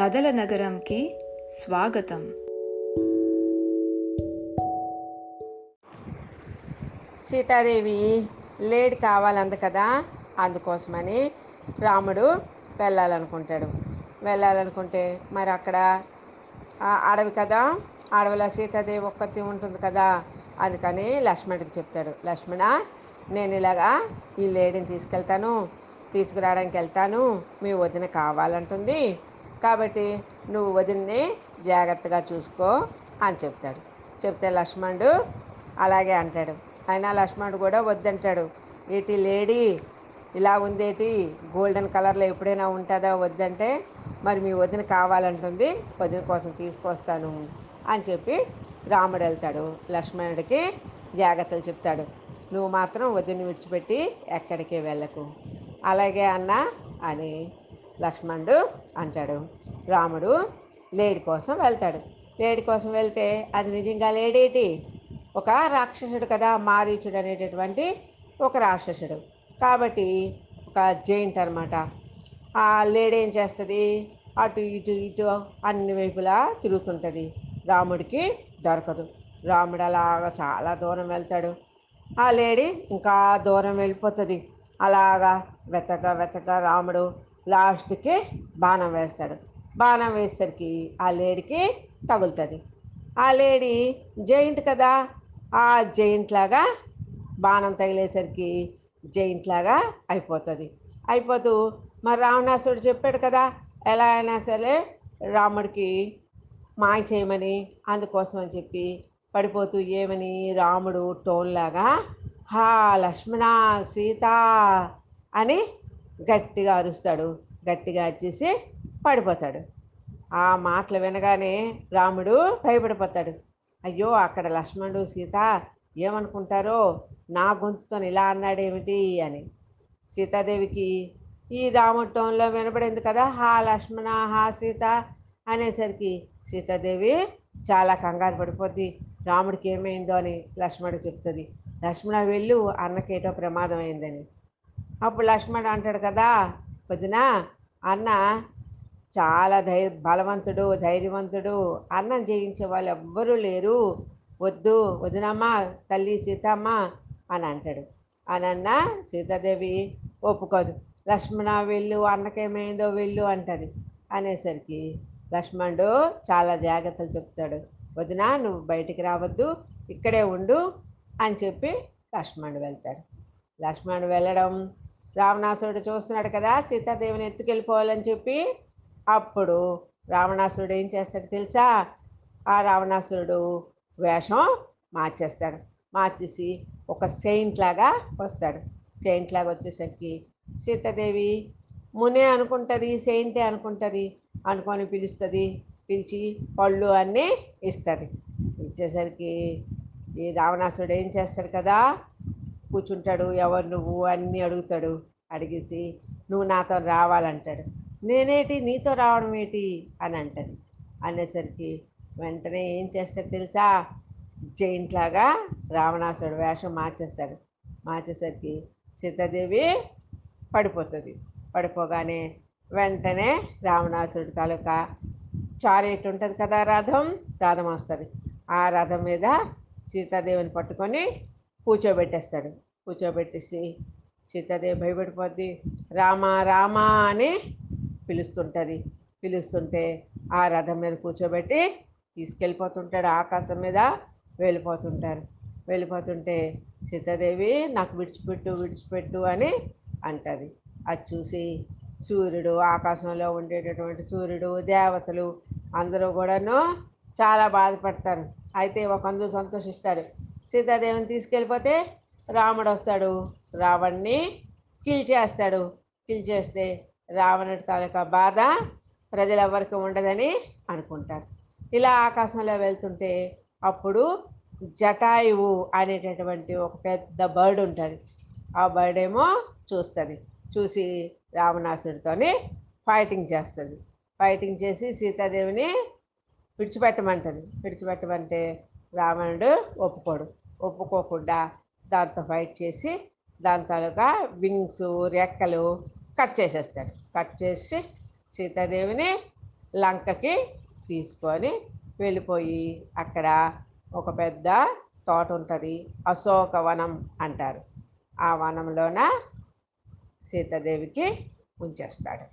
కథల నగరంకి స్వాగతం. సీతాదేవి లేడి కావాలంద కదా అందుకోసమని రాముడు వెళ్ళాలనుకుంటాడు. వెళ్ళాలనుకుంటే మరి అక్కడ అడవి కదా అడవిలో సీతాదేవి ఒక్కతి ఉంటుంది కదా అందుకని లక్ష్మణుడికి చెప్తాడు. లక్ష్మణ నేను ఇలాగా ఈ లేడీని తీసుకెళ్తాను. తీసుకురావడానికి వెళ్తాను. మీ వదిన కావాలంటుంది. కాబట్టి నువ్వు వదిన్ని జాగ్రత్తగా చూసుకో అని చెప్తాడు. చెప్తే లక్ష్మణుడు అలాగే అంటాడు. అయినా లక్ష్మణుడు కూడా వద్దంటాడు. ఏటి లేడీ ఇలా ఉందేటి? గోల్డెన్ కలర్లో ఎప్పుడైనా ఉంటుందా? వద్దంటే మరి మీ వదిన కావాలంటుంది. వదిన కోసం తీసుకొస్తాను అని చెప్పి రాముడు వెళ్తాడు. లక్ష్మణుడికి జాగ్రత్తలు చెప్తాడు. నువ్వు మాత్రం వదిన విడిచిపెట్టి ఎక్కడికి వెళ్ళకు. అలాగే అన్న అని లక్ష్మణుడు అంటాడు. రాముడు లేడి కోసం వెళ్తాడు. లేడి కోసం వెళ్తే అది నిజంగా లేడేటి? ఒక రాక్షసుడు కదా మారీచుడు అనేటటువంటి ఒక రాక్షసుడు. కాబట్టి ఒక జైంట్ అనమాట ఆ లేడీ ఏం చేస్తుంది? అటు ఇటు ఇటు అన్ని వైపులా తిరుగుతుంటుంది. రాముడికి దొరకదు. రాముడు అలాగా చాలా దూరం వెళ్తాడు. ఆ లేడీ ఇంకా దూరం వెళ్ళిపోతుంది. అలాగా వెతక వెతక రాముడు లాస్ట్కి బాణం వేస్తాడు. బాణం వేసేసరికి ఆ లేడీకి తగులుతుంది. ఆ లేడీ జైంట్ కదా ఆ జైంట్ లాగా బాణం తగిలేసరికి జైంట్ లాగా అయిపోతుంది. అయిపోతూ మరి రావణాసుడు చెప్పాడు కదా ఎలా అయినా సరే రాముడికి మాయ చేయమని అందుకోసం అని చెప్పి పడిపోతూ ఏమని రాముడు టోన్ లాగా హా లక్ష్మణ సీత అని గట్టిగా అరుస్తాడు. గట్టిగా అరిచేసి పడిపోతాడు. ఆ మాటలు వినగానే రాముడు భయపడిపోతాడు. అయ్యో అక్కడ లక్ష్మణుడు సీత ఏమనుకుంటారో? నా గొంతుతో ఇలా అన్నాడేమిటి అని. సీతాదేవికి ఈ రాముడి టోన్లో వినపడింది కదా హా లక్ష్మణ హా సీత అనేసరికి సీతాదేవి చాలా కంగారు పడిపోద్ది. రాముడికి ఏమైందో అని లక్ష్మణుడు చెప్తుంది. లక్ష్మణ వెళ్ళు అన్నకేటో ప్రమాదం అయిందని అప్పుడు లక్ష్మణుడు అంటాడు కదా పొద్దున అన్న చాలా ధైర్య బలవంతుడు ధైర్యవంతుడు అన్నం జయించే వాళ్ళు ఎవ్వరూ లేరు. వద్దు వదినమ్మ తల్లి సీతమ్మ అని అంటాడు. అనన్న సీతాదేవి ఒప్పుకోదు. లక్ష్మణ వెళ్ళు అన్నకేమైందో వెళ్ళు అంటది. అనేసరికి లక్ష్మణుడు చాలా జాగ్రత్తలు చెప్తాడు. వదిన నువ్వు బయటికి రావద్దు ఇక్కడే ఉండు అని చెప్పి లక్ష్మణుడు వెళ్తాడు. లక్ష్మణుడు వెళ్ళడం రావణాసురుడు చూస్తున్నాడు కదా సీతాదేవిని ఎత్తుకెళ్ళిపోవాలని చెప్పి. అప్పుడు రావణాసురుడు ఏం చేస్తాడు తెలుసా? ఆ రావణాసురుడు వేషం మార్చేస్తాడు. మార్చేసి ఒక సెయింట్ లాగా వస్తాడు. సెయింట్ లాగా వచ్చేసరికి సీతాదేవి మునే అనుకుంటుంది సెయింటే అనుకుంటుంది అనుకొని పిలుస్తుంది. పిలిచి పళ్ళు అన్నీ ఇస్తుంది. ఇచ్చేసరికి ఈ రావణాసురుడు ఏం చేస్తాడు కదా? కూర్చుంటాడు ఎవరు నువ్వు? అన్నీ అడుగుతాడు. అడిగేసి నువ్వు నాతో రావాలంటాడు. నేనేటి? నీతో రావడం ఏంటి? అని అంటది. అనేసరికి వెంటనే ఏం చేస్తాడు తెలుసా? జైంట్లాగా రావణాసుడు వేషం మార్చేస్తాడు. మార్చేసరికి సీతాదేవి పడిపోతుంది. పడిపోగానే వెంటనే రావణాసుడు తాలూకా చారేట్ ఉంటుంది కదా రథం? రథం వస్తుంది. ఆ రథం మీద సీతాదేవిని పట్టుకొని కూర్చోబెట్టేస్తాడు. కూర్చోబెట్టేసి సీతాదేవి భయపడిపోద్ది. రామా రామా అని పిలుస్తుంటుంది. పిలుస్తుంటే ఆ రథం మీద కూర్చోబెట్టి తీసుకెళ్ళిపోతుంటాడు. ఆకాశం మీద వెళ్ళిపోతుంటారు. వెళ్ళిపోతుంటే సీతాదేవి నాకు విడిచిపెట్టు విడిచిపెట్టు అని అంటది. అది చూసి సూర్యుడు ఆకాశంలో ఉండేటటువంటి సూర్యుడు దేవతలు అందరూ కూడాను చాలా బాధపడతారు. అయితే ఒకందు సంతోషిస్తారు. సీతాదేవిని తీసుకెళ్ళిపోతే రాముడు వస్తాడు. రావణ్ణి కిల్ చేస్తాడు. కిల్ చేస్తే రావణుడి తాలూకా బాధ ప్రజలెవ్వరికి ఉండదని అనుకుంటారు. ఇలా ఆకాశంలో వెళ్తుంటే అప్పుడు జటాయువు అనేటటువంటి ఒక పెద్ద బర్డ్ ఉంటుంది. ఆ బర్డ్ ఏమో చూస్తుంది. చూసి రావణాసుడితోని ఫైటింగ్ చేస్తుంది. ఫైటింగ్ చేసి సీతాదేవిని విడిచిపెట్టమంటుంది. విడిచిపెట్టమంటే రావణుడు ఒప్పుకోడు. ఒప్పుకోకుండా దాంతో ఫైట్ చేసి దాని తాలూకా వింగ్స్ రెక్కలు కట్ చేసేస్తాడు. కట్ చేసి సీతాదేవిని లంకకి తీసుకొని వెళ్ళిపోయి అక్కడ ఒక పెద్ద తోట ఉంటుంది. అశోక వనం అంటారు. ఆ వనంలోన సీతాదేవికి ఉంచేస్తాడు.